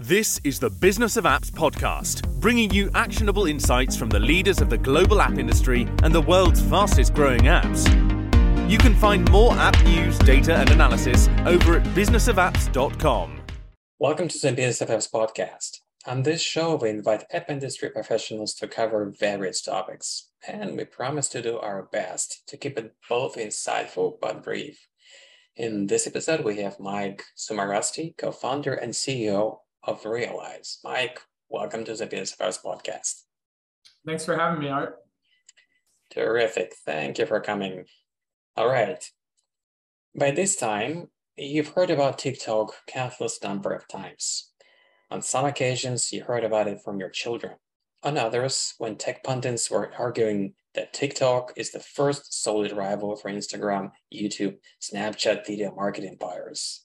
This is the Business of Apps podcast, bringing you actionable insights from the leaders of the global app industry and the world's fastest growing apps. You can find more app news, data, and analysis over at businessofapps.com. Welcome to the Business of Apps podcast. On this show, we invite app industry professionals to cover various topics, and we promise to do our best to keep it both insightful but brief. In this episode, we have Mike Cimmarrusti, co founder and CEO of Real Realize. Mike, welcome to the Business First podcast. Thanks for having me, Art. Terrific. Thank you for coming. All right. By this time, you've heard about TikTok countless number of times. On some occasions, you heard about it from your children. On others, when tech pundits were arguing that TikTok is the first solid rival for Instagram, YouTube, Snapchat video marketing buyers.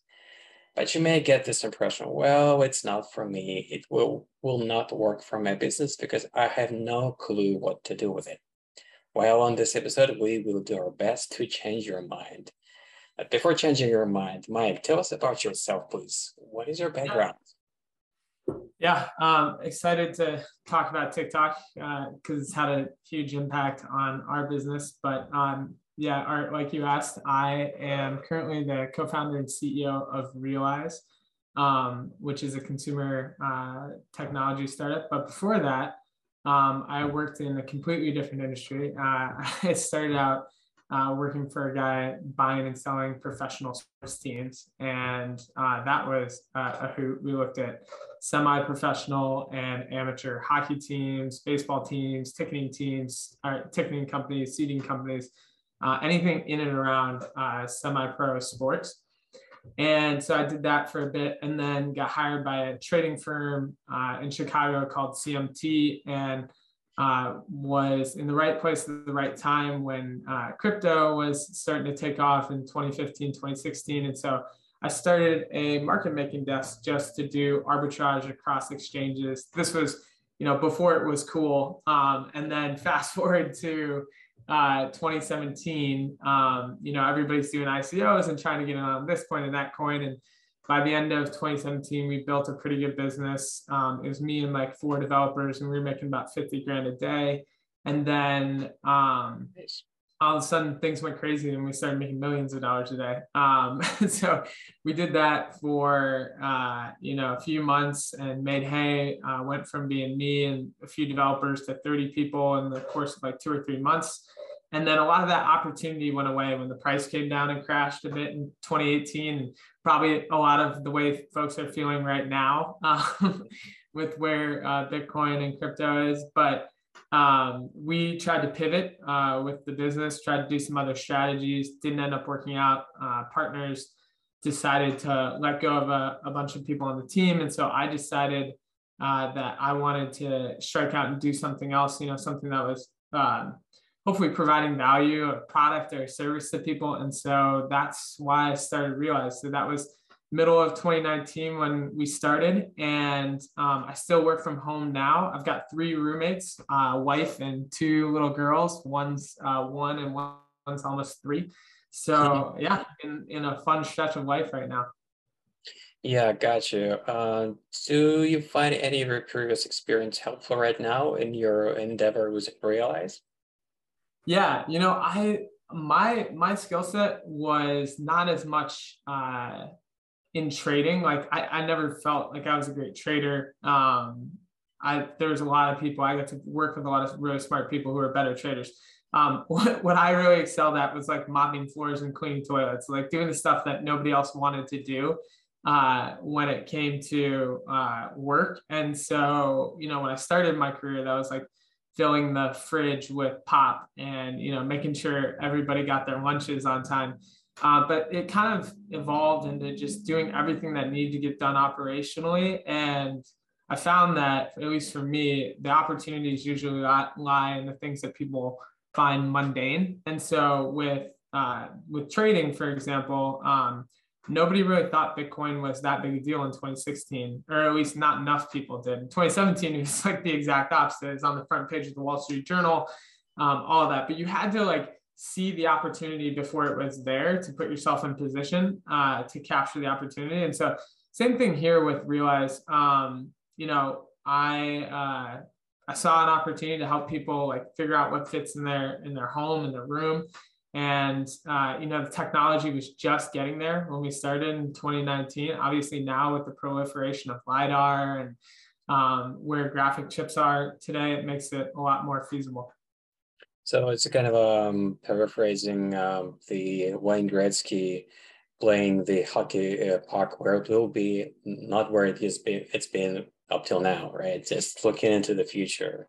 But you may get this impression, well, it's not for me. It will, will not work for my business because I have no clue what to do with it. Well, on this episode, we will do our best to change your mind. But before changing your mind, Mike, tell us about yourself, please. What is your background? Yeah, um, excited to talk about TikTok because uh, it's had a huge impact on our business. But um, yeah, Art, like you asked, I am currently the co-founder and CEO of Realize, um, which is a consumer uh, technology startup. But before that, um, I worked in a completely different industry. Uh, I started out uh, working for a guy buying and selling professional sports teams, and uh, that was uh, a hoot. We looked at semi-professional and amateur hockey teams, baseball teams, ticketing teams, ticketing companies, seating companies uh, anything in and around uh, semi-pro sports. And so I did that for a bit and then got hired by a trading firm uh, in Chicago called CMT and uh, was in the right place at the right time when uh, crypto was starting to take off in 2015, 2016. And so I started a market making desk just to do arbitrage across exchanges. This was, you know, before it was cool. Um, and then fast forward to uh, 2017, um, you know, everybody's doing ICOs and trying to get in on this coin and that coin. And by the end of 2017, we built a pretty good business. Um, it was me and like four developers, and we were making about 50 grand a day. And then um, all of a sudden, things went crazy, and we started making millions of dollars a day. Um, so we did that for uh, you know a few months and made hay. Uh, went from being me and a few developers to 30 people in the course of like two or three months. And then a lot of that opportunity went away when the price came down and crashed a bit in 2018. And probably a lot of the way folks are feeling right now um, with where uh, Bitcoin and crypto is. But um, we tried to pivot uh, with the business, tried to do some other strategies, didn't end up working out. Uh, partners decided to let go of a, a, bunch of people on the team. And so I decided uh, that I wanted to strike out and do something else, you know, something that was um, hopefully providing value, a product or a service to people. And so that's why I started Realize. So that was middle of 2019 when we started. And um, I still work from home now. I've got three roommates, uh, wife and two little girls. One's uh, one and one's almost three. So yeah, in, in a fun stretch of life right now. Yeah, got you. Uh, do you find any of your previous experience helpful right now in your endeavor with Realize? Yeah, you know, I my my skill set was not as much uh, in trading. Like I, I never felt like I was a great trader. Um, I there was a lot of people I got to work with a lot of really smart people who are better traders. Um, what, what I really excelled at was like mopping floors and cleaning toilets, like doing the stuff that nobody else wanted to do uh, when it came to uh, work. And so, you know, when I started my career, that was like filling the fridge with pop and you know making sure everybody got their lunches on time uh, but it kind of evolved into just doing everything that needed to get done operationally and i found that at least for me the opportunities usually lie in the things that people find mundane and so with uh, with trading for example um, nobody really thought Bitcoin was that big a deal in 2016, or at least not enough people did. In 2017, it was like the exact opposite. It's on the front page of the Wall Street Journal, um, all that. But you had to like see the opportunity before it was there to put yourself in position uh, to capture the opportunity. And so same thing here with Realize. Um, you know, I uh, I saw an opportunity to help people like figure out what fits in their in their home in their room, and uh, you know the technology was just getting there when we started in 2019. Obviously now with the proliferation of lidar and um, where graphic chips are today, it makes it a lot more feasible. So it's kind of um, paraphrasing um, the Wayne Gretzky playing the hockey uh, puck where it will be, not where it is. Been, it's been up till now, right? Just looking into the future.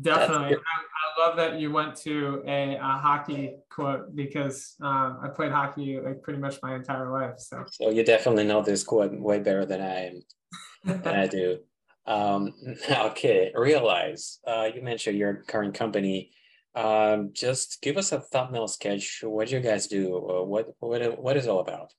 Definitely. I, I, love that you went to a, a hockey quote because um, I played hockey like pretty much my entire life. So, so you definitely know this quote way better than I than I do. Um, okay, realize uh, you mentioned your current company. Um, just give us a thumbnail sketch. What do you guys do? Uh, what what what is all about?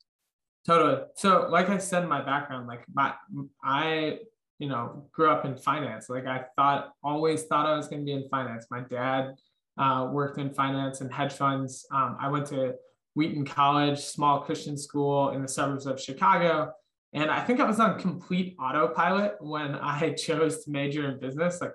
Totally. So, like I said my background, like my I you know grew up in finance. Like I thought, always thought I was going to be in finance. My dad uh, worked in finance and hedge funds. Um, I went to Wheaton College, small Christian school in the suburbs of Chicago. And I think I was on complete autopilot when I chose to major in business. Like,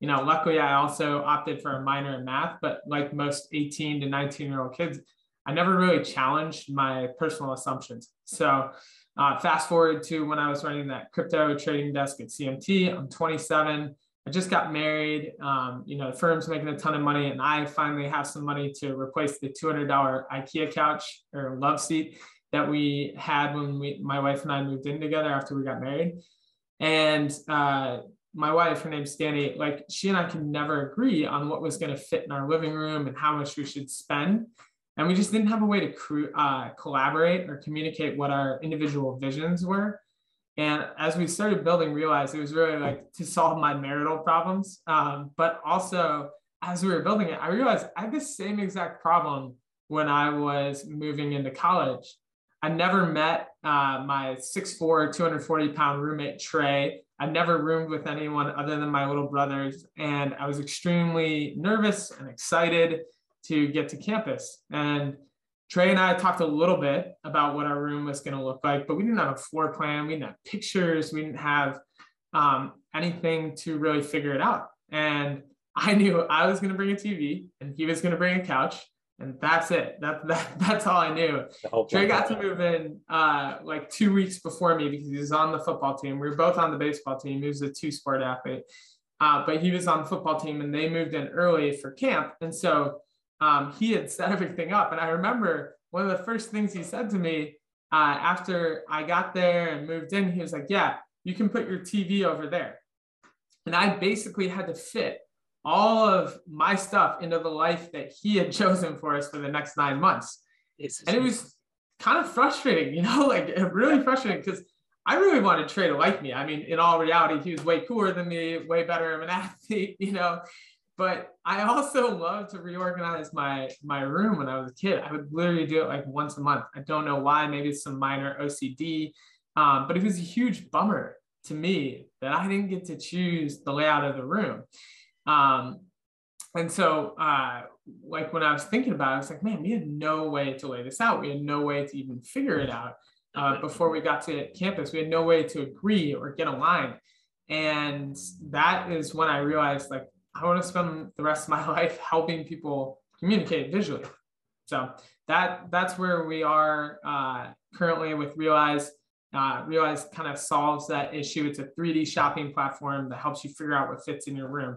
you know, luckily I also opted for a minor in math, but like most 18 to 19 year old kids, I never really challenged my personal assumptions. So, uh, fast forward to when I was running that crypto trading desk at CMT, I'm 27. I just got married. Um, you know, the firm's making a ton of money, and I finally have some money to replace the $200 IKEA couch or love seat that we had when we, my wife and I moved in together after we got married. And uh, my wife, her name's Danny, like she and I could never agree on what was going to fit in our living room and how much we should spend. And we just didn't have a way to uh, collaborate or communicate what our individual visions were. And as we started building realized it was really like to solve my marital problems. Um, but also as we were building it i realized i had the same exact problem when i was moving into college i never met uh, my 6'4 240 pound roommate trey i never roomed with anyone other than my little brothers and i was extremely nervous and excited to get to campus. And Trey and I talked a little bit about what our room was going to look like, but we didn't have a floor plan. We didn't have pictures. We didn't have um, anything to really figure it out. And I knew I was going to bring a TV and he was going to bring a couch. And that's it. That, that that's all I knew. Trey got to move in uh, like two weeks before me because he was on the football team. We were both on the baseball team. He was a two sport athlete, uh, but he was on the football team, and they moved in early for camp. And so um, he had set everything up. And I remember one of the first things he said to me uh, after I got there and moved in, he was like, Yeah, you can put your TV over there. And I basically had to fit all of my stuff into the life that he had chosen for us for the next nine months. and it was kind of frustrating, you know, like really frustrating because I really wanted Trey to like me. I mean, in all reality, he was way cooler than me, way better of an athlete, you know but I also love to reorganize my my room when I was a kid. I would literally do it like once a month. I don't know why. Maybe it's some minor OCD, um, but it was a huge bummer to me that I didn't get to choose the layout of the room. Um, and so, uh, like when I was thinking about it, I was like, man, we had no way to lay this out. We had no way to even figure it out uh, before we got to campus. We had no way to agree or get aligned. And that is when I realized, like, I want to spend the rest of my life helping people communicate visually. So that that's where we are uh, currently with Realize. Uh, Realize kind of solves that issue. It's a 3D shopping platform that helps you figure out what fits in your room.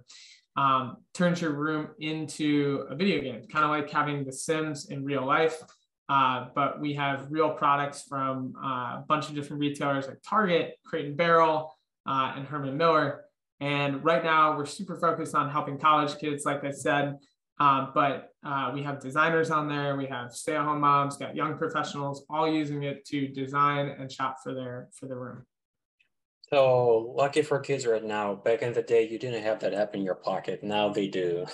Um, turns your room into a video game, kind of like having The Sims in real life. Uh, but we have real products from uh, a bunch of different retailers like Target, Crate and Barrel, uh, and Herman Miller. And right now, we're super focused on helping college kids, like I said. Um, but uh, we have designers on there. We have stay-at-home moms, got young professionals, all using it to design and shop for their for the room. So lucky for kids right now. Back in the day, you didn't have that app in your pocket. Now they do.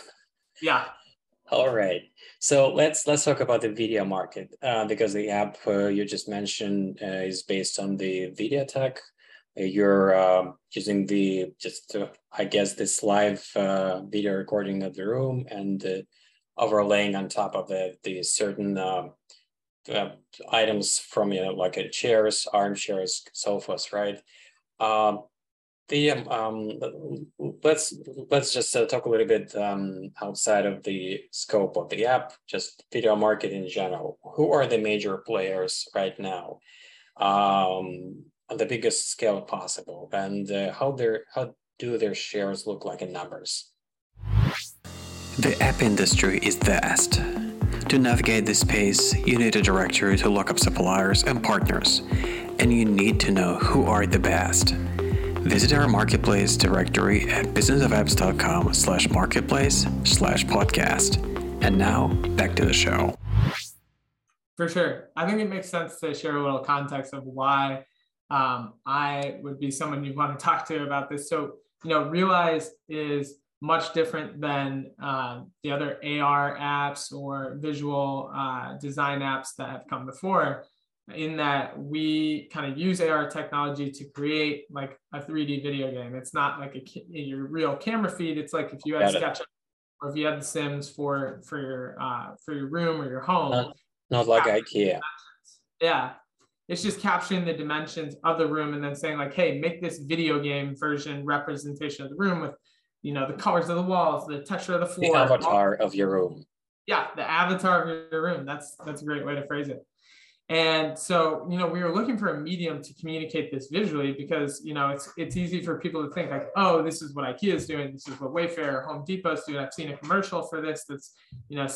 Yeah. All right. So let's let's talk about the video market uh, because the app uh, you just mentioned uh, is based on the VideoTech you're um, using the just uh, I guess this live uh, video recording of the room and overlaying on top of it the certain um, uh, items from you know like uh, chairs, armchairs, sofas, right? Um, the um, um, let's let's just uh, talk a little bit um, outside of the scope of the app, just video market in general. Who are the major players right now? Um, on the biggest scale possible, and uh, how their how do their shares look like in numbers? The app industry is vast. To navigate this space, you need a directory to look up suppliers and partners, and you need to know who are the best. Visit our marketplace directory at businessofapps.com slash marketplace slash podcast. And now back to the show. For sure. I think it makes sense to share a little context of why um, I would be someone you want to talk to about this. So, you know, Realize is much different than uh, the other AR apps or visual uh, design apps that have come before in that we kind of use AR technology to create like a 3D video game. It's not like a your real camera feed. It's like if you had SketchUp or if you had The Sims for for your uh, for your room or your home. Not, not like IKEA. Yeah, it's just capturing the dimensions of the room and then saying like, hey, make this video game version representation of the room with, you know, the colors of the walls, the texture of the floor, the avatar of your room. Yeah, the avatar of your room. That's that's a great way to phrase it. And so, you know, we were looking for a medium to communicate this visually because, you know, it's it's easy for people to think like, oh, this is what IKEA is doing, this is what Wayfair, Home Depot's doing. I've seen a commercial for this that's, you know,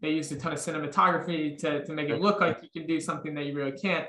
they used a ton of cinematography to, to make it look like you can do something that you really can't.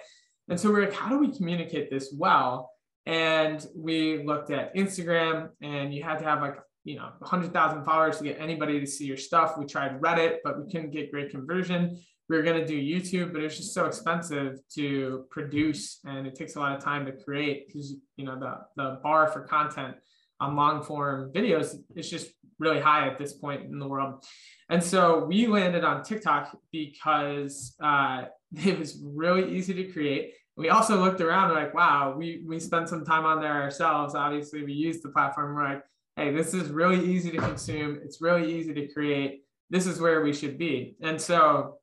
And so we're like, how do we communicate this well? And we looked at Instagram and you had to have like, you know, 100,000 followers to get anybody to see your stuff. We tried Reddit, but we couldn't get great conversion we were going to do YouTube, but it's just so expensive to produce and it takes a lot of time to create because, you know, the, the bar for content on long form videos is just really high at this point in the world. And so we landed on TikTok because uh, it was really easy to create. We also looked around like, wow, we, we spent some time on there ourselves. Obviously, we used the platform. We're like, hey, this is really easy to consume. It's really easy to create. This is where we should be. And so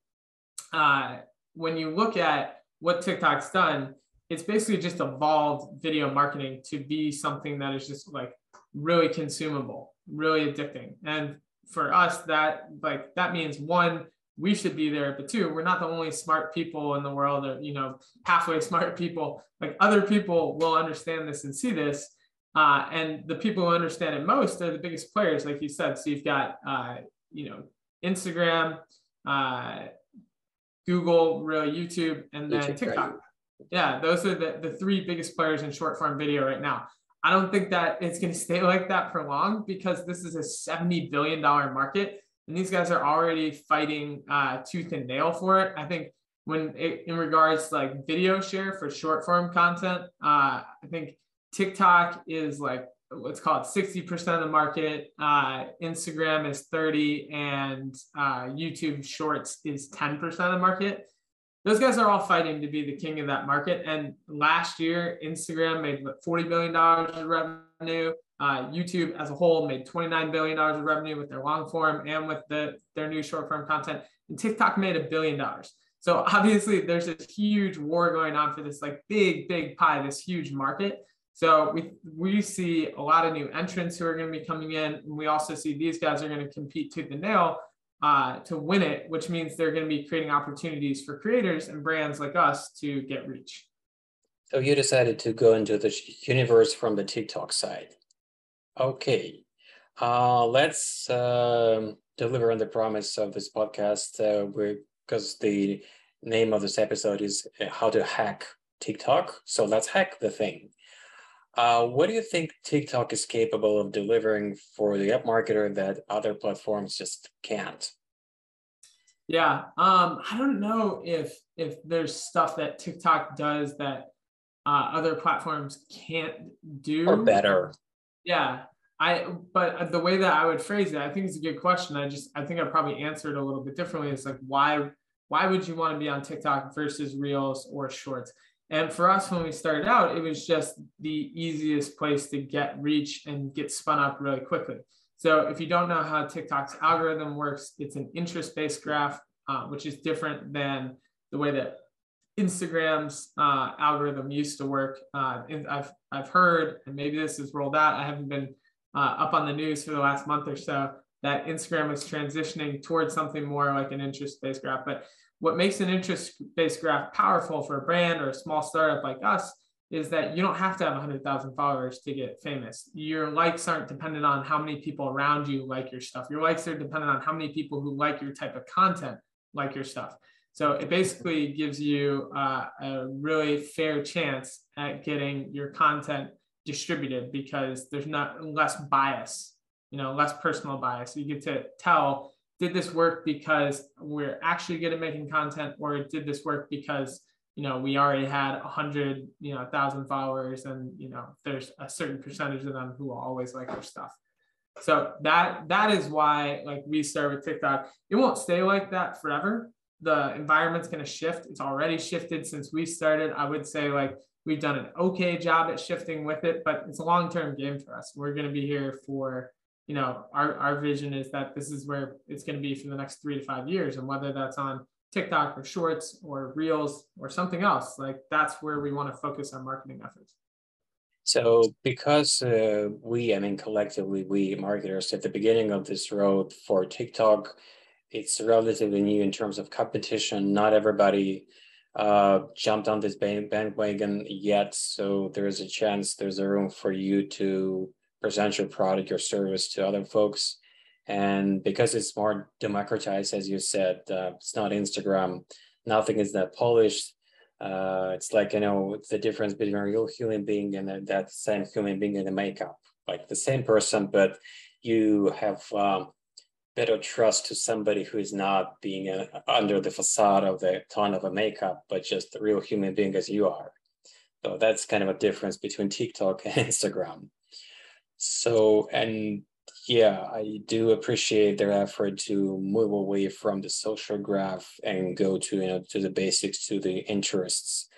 uh, when you look at what TikTok's done, it's basically just evolved video marketing to be something that is just like really consumable, really addicting. And for us, that like that means one, we should be there, but two, we're not the only smart people in the world, or you know, halfway smart people. Like other people will understand this and see this. Uh, and the people who understand it most are the biggest players, like you said. So you've got, uh, you know, Instagram, uh, Google, really YouTube, and then YouTube, TikTok. Right. Yeah, those are the, the three biggest players in short form video right now. I don't think that it's going to stay like that for long because this is a $70 billion market and these guys are already fighting uh, tooth and nail for it. I think when it, in regards to like video share for short form content, uh, I think TikTok is like let's call it 60% of the market. Uh, Instagram is 30 and uh, YouTube Shorts is 10% of the market. Those guys are all fighting to be the king of that market. And last year, Instagram made $40 billion of revenue. Uh, YouTube as a whole made $29 billion of revenue with their long form and with the, their new short form content. And TikTok made a billion dollars. So obviously there's this huge war going on for this like big, big pie, this huge market. So we we see a lot of new entrants who are going to be coming in. And we also see these guys are going to compete to the nail uh, to win it, which means they're going to be creating opportunities for creators and brands like us to get reach. So you decided to go into the universe from the TikTok side. Okay, uh, let's uh, deliver on the promise of this podcast uh, because the name of this episode is uh, how to hack TikTok. So let's hack the thing. Uh, what do you think TikTok is capable of delivering for the app marketer that other platforms just can't? Yeah, um, I don't know if if there's stuff that TikTok does that uh, other platforms can't do or better. Yeah, I but the way that I would phrase it, I think it's a good question. I just I think I probably answered a little bit differently. It's like why why would you want to be on TikTok versus Reels or Shorts? And for us, when we started out, it was just the easiest place to get reach and get spun up really quickly. So if you don't know how TikTok's algorithm works, it's an interest-based graph, uh, which is different than the way that Instagram's uh, algorithm used to work. Uh, I've I've heard, and maybe this is rolled out. I haven't been uh, up on the news for the last month or so that Instagram is transitioning towards something more like an interest-based graph. But what makes an interest-based graph powerful for a brand or a small startup like us is that you don't have to have 100,000 followers to get famous. Your likes aren't dependent on how many people around you like your stuff. Your likes are dependent on how many people who like your type of content like your stuff. So it basically gives you uh, a really fair chance at getting your content distributed because there's not less bias, you know, less personal bias. You get to tell, did this work because we're actually good at making content or did this work because, you know, we already had a hundred, you know, thousand followers and, you know, there's a certain percentage of them who will always like our stuff. So that that is why like we start with TikTok. It won't stay like that forever the environment's going to shift. It's already shifted since we started. I would say like we've done an okay job at shifting with it, but it's a long-term game for us. We're going to be here for, you know, our, our vision is that this is where it's going to be for the next three to five years. And whether that's on TikTok or shorts or reels or something else, like that's where we want to focus our marketing efforts. So, because uh, we, I mean, collectively, we marketers at the beginning of this road for TikTok, it's relatively new in terms of competition. Not everybody uh, jumped on this bandwagon yet, so there is a chance there's a room for you to present your product or service to other folks. And because it's more democratized, as you said, uh, it's not Instagram. Nothing is that polished. Uh, it's like you know the difference between a real human being and that same human being in the makeup, like the same person, but you have um, better trust to somebody who is not being a, uh, under the facade of the ton of a makeup, but just a real human being as you are. So that's kind of a difference between TikTok and Instagram. So, and yeah, I do appreciate their effort to move away from the social graph and go to you know to the basics, to the interests,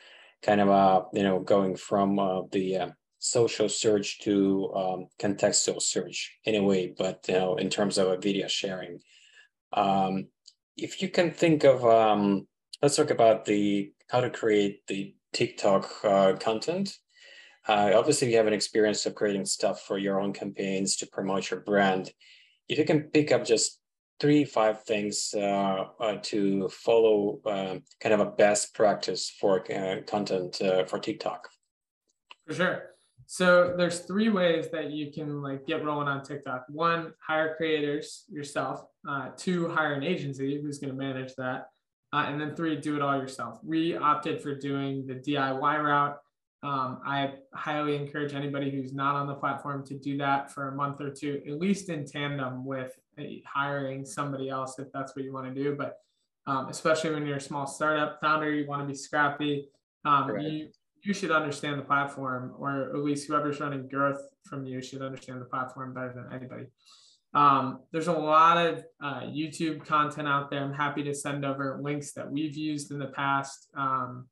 kind of uh you know going from uh, the uh, social search to um, contextual search anyway, but you know, in terms of a video sharing. Um, if you can think of, um, let's talk about the how to create the TikTok uh, content. Uh, obviously, you have an experience of creating stuff for your own campaigns to promote your brand. If you can pick up just three, five things uh, uh to follow, um, kind of a best practice for uh, content uh, for TikTok. For sure. So there's three ways that you can like get rolling on TikTok. One, hire creators yourself. Uh, two, hire an agency who's going to manage that. And then three, do it all yourself. We opted for doing the DIY route. Um, I highly encourage anybody who's not on the platform to do that for a month or two, at least in tandem with hiring somebody else if that's what you want to do. But um, especially when you're a small startup founder, you want to be scrappy. Um, right. you, you should understand the platform, or at least whoever's running growth from you should understand the platform better than anybody. Um, there's a lot of uh, YouTube content out there. I'm happy to send over links that we've used in the past. Um,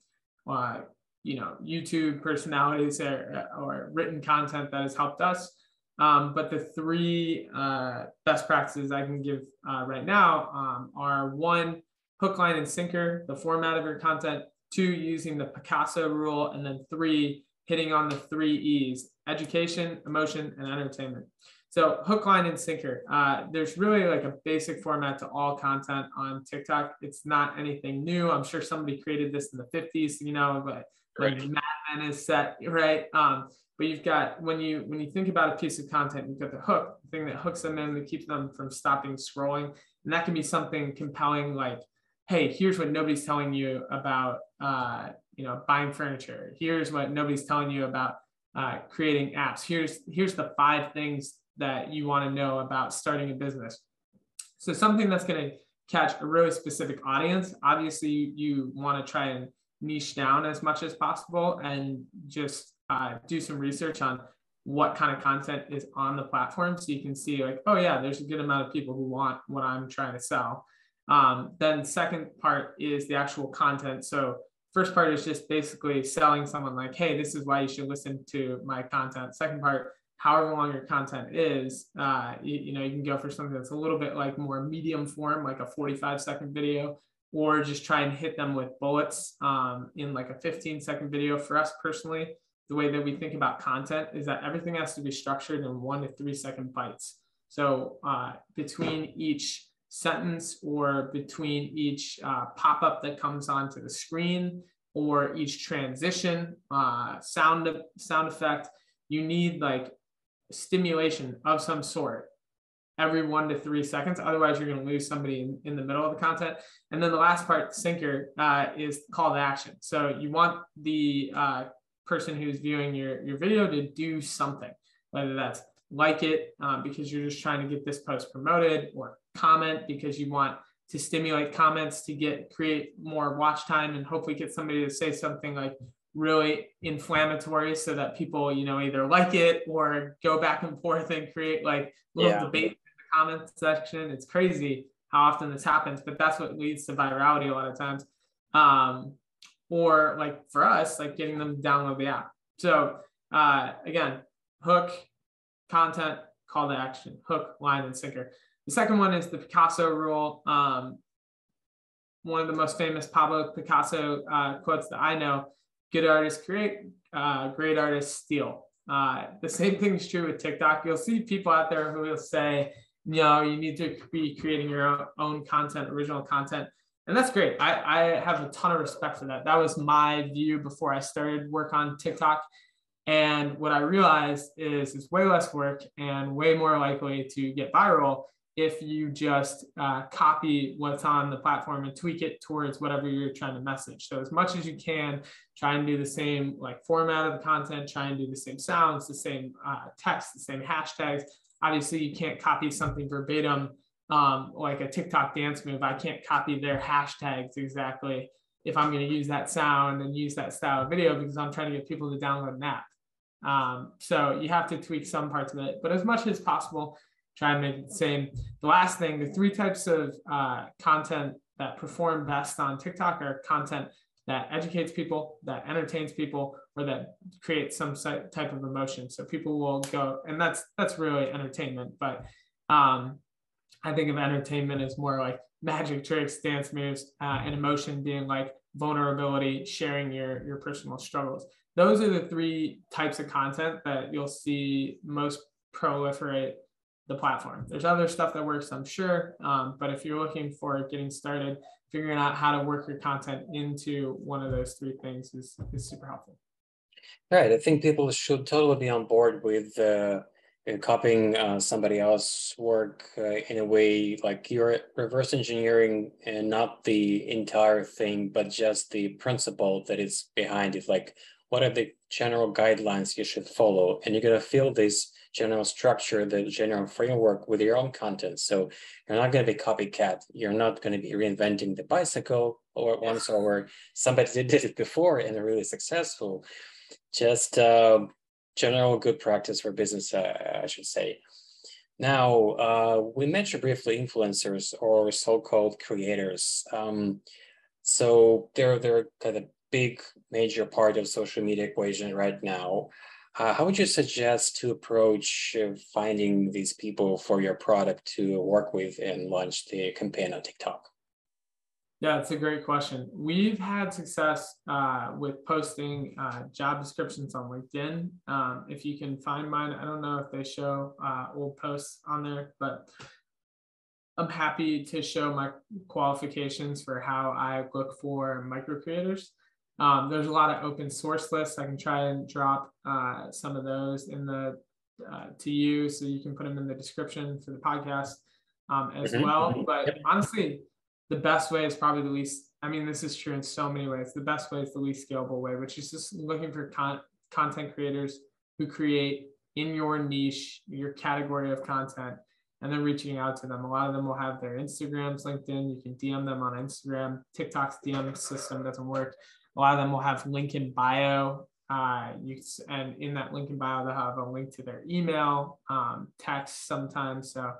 uh, you know, YouTube personalities or, or, written content that has helped us. Um, but the three uh, best practices I can give uh, right now um, are one, hook, line, and sinker, the format of your content two, using the Picasso rule, and then three, hitting on the three E's education, emotion, and entertainment. So, hook, line, and sinker. Uh, there's really like a basic format to all content on TikTok. It's not anything new. I'm sure somebody created this in the 50s, you know, but right. like Mad Men is set, right? Um, but you've got when you when you think about a piece of content, you've got the hook, the thing that hooks them in that keeps them from stopping scrolling, and that can be something compelling like hey, here's what nobody's telling you about, uh, you know, buying furniture. Here's what nobody's telling you about uh, creating apps. Here's here's the five things that you want to know about starting a business. So something that's going to catch a really specific audience. Obviously, you, you want to try and niche down as much as possible and just uh, do some research on what kind of content is on the platform so you can see like oh yeah there's a good amount of people who want what i'm trying to sell um, then second part is the actual content. So first part is just basically selling someone like, hey, this is why you should listen to my content. Second part, however long your content is, uh, you, you, know, you can go for something that's a little bit like more medium form, like a 45 second video or just try and hit them with bullets um, in like a 15 second video. For us personally, the way that we think about content is that everything has to be structured in one to three second bites. So uh, between each sentence or between each uh, pop up that comes onto the screen or each transition, uh, sound sound effect, you need like stimulation of some sort every one to three seconds. Otherwise, you're going to lose somebody in, in the middle of the content. And then the last part, sinker, uh, is call to action. So you want the uh, person who's viewing your, your video to do something, whether that's like it um, because you're just trying to get this post promoted or comment because you want to stimulate comments to get create more watch time and hopefully get somebody to say something like really inflammatory so that people you know either like it or go back and forth and create like little yeah. debate comment section. It's crazy how often this happens but that's what leads to virality a lot of times. Um, or like for us like getting them to download the app. So uh, again hook content call to action hook line and sinker. The second one is the picasso rule. Um, one of the most famous pablo picasso uh, quotes that i know good artists create, uh, great artists steal. Uh, the same thing is true with TikTok. You'll see people out there who will say, you know, you need to be creating your own content, original content. And that's great. I, I have a ton of respect for that. That was my view before I started work on TikTok. And what I realized is it's way less work and way more likely to get viral if you just uh, copy what's on the platform and tweak it towards whatever you're trying to message. So as much as you can, try and do the same like format of the content, try and do the same sounds, the same uh, text, the same hashtags. Obviously, you can't copy something verbatim um, like a TikTok dance move. I can't copy their hashtags exactly if I'm going to use that sound and use that style of video because I'm trying to get people to download an app. Um, so you have to tweak some parts of it, but as much as possible, try and make it the same. The last thing, the three types of uh, content that perform best on TikTok are content that educates people, that entertains people, or that creates some type of emotion. So people will go, and that's that's really entertainment. But um, I think of entertainment as more like magic tricks, dance moves, uh, and emotion being like vulnerability, sharing your your personal struggles. Those are the three types of content that you'll see most proliferate the platform. There's other stuff that works, I'm sure, um, but if you're looking for getting started, figuring out how to work your content into one of those three things is, is super helpful. Right. I think people should totally be on board with uh, copying uh, somebody else's work uh, in a way like you're reverse engineering and not the entire thing, but just the principle that is behind it. Like, what are the general guidelines you should follow? And you're going to feel this general structure, the general framework with your own content. So you're not going to be copycat. You're not going to be reinventing the bicycle or once or somebody did it before and really successful. Just uh, general good practice for business, uh, I should say. Now, uh, we mentioned briefly influencers or so-called creators. Um, so they're they're kind of big major part of social media equation right now. Uh, how would you suggest to approach uh, finding these people for your product to work with and launch the campaign on TikTok? Yeah, it's a great question. We've had success uh, with posting uh, job descriptions on LinkedIn. Um, if you can find mine, I don't know if they show uh, old posts on there, but I'm happy to show my qualifications for how I look for micro creators. Um, there's a lot of open source lists. I can try and drop uh, some of those in the uh, to you so you can put them in the description for the podcast um, as mm-hmm. well. But yep. honestly, the best way is probably the least. I mean, this is true in so many ways. The best way is the least scalable way, which is just looking for con- content creators who create in your niche, your category of content, and then reaching out to them. A lot of them will have their Instagrams, LinkedIn. You can DM them on Instagram. TikTok's DM system doesn't work. A lot of them will have link in bio. Uh, you and in that link in bio, they'll have a link to their email, um, text sometimes. So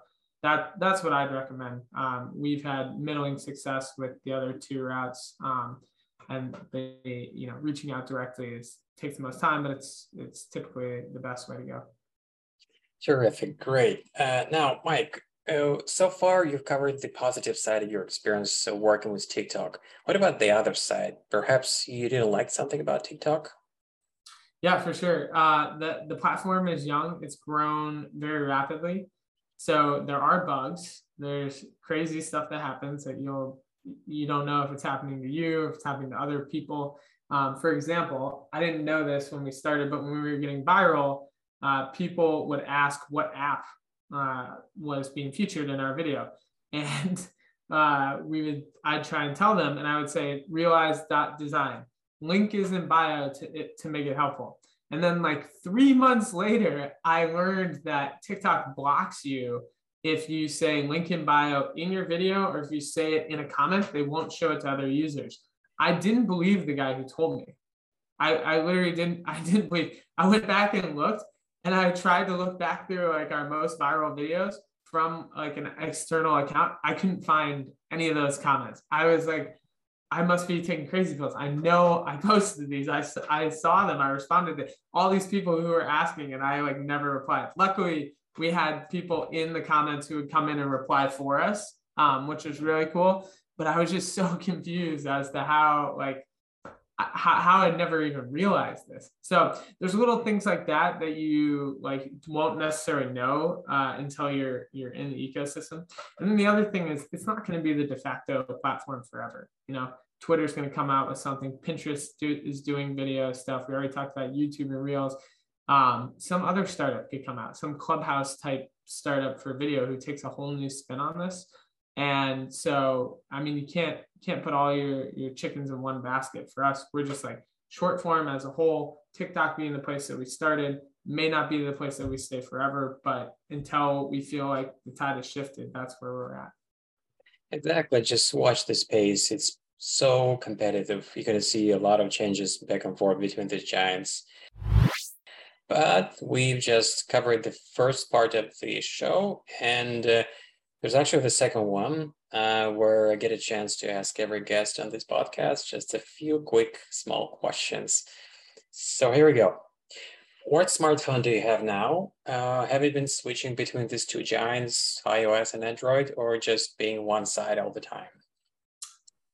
that that's what I'd recommend. Um, we've had middling success with the other two routes, um, and they you know reaching out directly is takes the most time, but it's it's typically the best way to go. Terrific, great. Uh, now, Mike, Oh, so far you've covered the positive side of your experience working with TikTok. What about the other side? Perhaps you didn't like something about TikTok? Yeah, for sure. Uh, the the platform is young. It's grown very rapidly, so there are bugs. There's crazy stuff that happens that you'll you don't know if it's happening to you, if it's happening to other people. Um, for example, I didn't know this when we started, but when we were getting viral, uh, people would ask what app uh, was being featured in our video. And uh, we would, I'd try and tell them, and I would say, realize dot design. Link is in bio to, it, to make it helpful. And then, like three months later, I learned that TikTok blocks you if you say link in bio in your video or if you say it in a comment, they won't show it to other users. I didn't believe the guy who told me. I, I literally didn't, I didn't believe. I went back and looked and I tried to look back through like our most viral videos from like an external account. I couldn't find any of those comments. I was like, I must be taking crazy pills. I know I posted these. I, I saw them. I responded to all these people who were asking, and I like never replied. Luckily, we had people in the comments who would come in and reply for us, um, which was really cool. But I was just so confused as to how like how, how I'd never even realized this. So there's little things like that that you like won't necessarily know uh, until you're you're in the ecosystem. And then the other thing is it's not going to be the de facto platform forever. You know, Twitter's going to come out with something. Pinterest do, is doing video stuff. We already talked about YouTube and Reels. Um, some other startup could come out, some Clubhouse type startup for video who takes a whole new spin on this. And so, I mean, you can't can't put all your your chickens in one basket. For us, we're just like short form as a whole. TikTok being the place that we started may not be the place that we stay forever, but until we feel like the tide has shifted, that's where we're at. Exactly. Just watch the space. It's so competitive. You're going to see a lot of changes back and forth between the giants. But we've just covered the first part of the show, and uh, there's actually the second one uh, where I get a chance to ask every guest on this podcast just a few quick, small questions. So here we go. What smartphone do you have now? Uh, have you been switching between these two giants, iOS and Android, or just being one side all the time?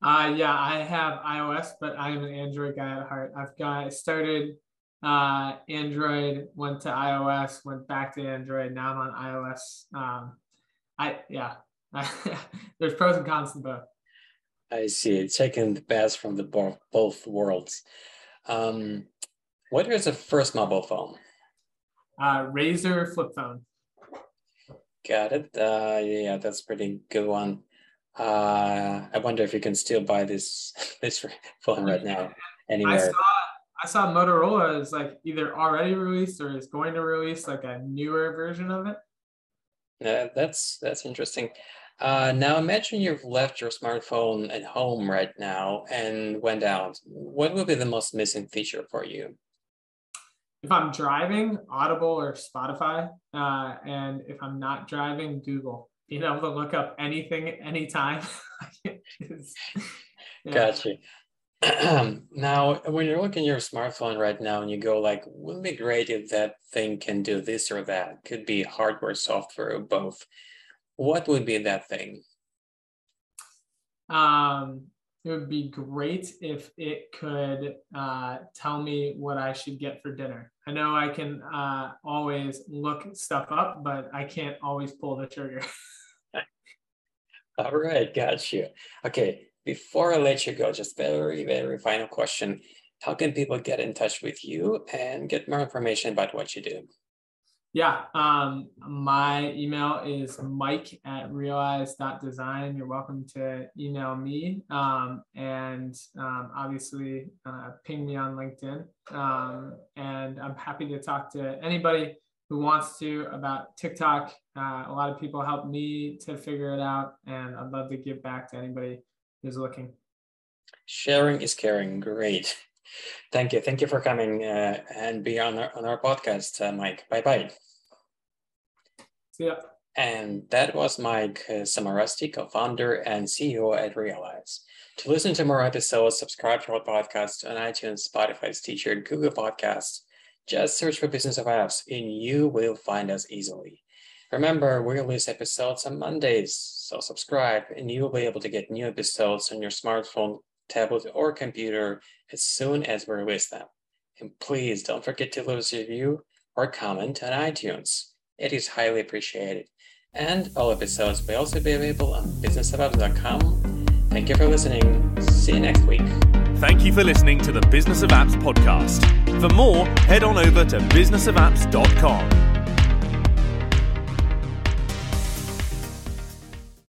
Uh, yeah, I have iOS, but I am an Android guy at heart. I've got started uh, Android, went to iOS, went back to Android. Now I'm on iOS. Um, I yeah, there's pros and cons to both. I see. Taking the best from the both both worlds. Um, what is the first mobile phone? Uh, Razr flip phone. Got it. Uh, yeah, that's pretty good one. Uh, I wonder if you can still buy this this phone right now anywhere. I saw, I saw Motorola is like either already released or is going to release like a newer version of it. Yeah, that's that's interesting. Uh, now imagine you've left your smartphone at home right now and went out. What would be the most missing feature for you? If I'm driving, Audible or Spotify, uh, and if I'm not driving, Google. Being able to look up anything anytime. yeah. Gotcha. now, when you're looking at your smartphone right now and you go like, wouldn't be great if that thing can do this or that? Could be hardware, software, or both. What would be that thing? Um, it would be great if it could uh, tell me what I should get for dinner. I know I can uh, always look stuff up, but I can't always pull the trigger. All right, got you. Okay, before I let you go, just very, very final question. How can people get in touch with you and get more information about what you do? Yeah, um, my email is mike at realize.design. You're welcome to email me um, and um, obviously uh, ping me on LinkedIn. Um, and I'm happy to talk to anybody who wants to about TikTok. Uh, a lot of people help me to figure it out, and I'd love to give back to anybody who's looking. Sharing is caring. Great. Thank you. Thank you for coming uh, and be on our, on our podcast, uh, Mike. Bye bye. See ya. And that was Mike uh, Cimmarrusti, co founder and CEO at Realize. To listen to more episodes, subscribe to our podcast on iTunes, Spotify, Stitcher, and Google Podcasts. Just search for Business of Apps and you will find us easily. Remember, we release episodes on Mondays, so subscribe and you'll be able to get new episodes on your smartphone, tablet, or computer as soon as we release them. And please don't forget to leave us a review or comment on iTunes. It is highly appreciated. And all episodes will also be available on businessofapps.com. Thank you for listening. See you next week. Thank you for listening to the Business of Apps podcast. For more, head on over to businessofapps.com.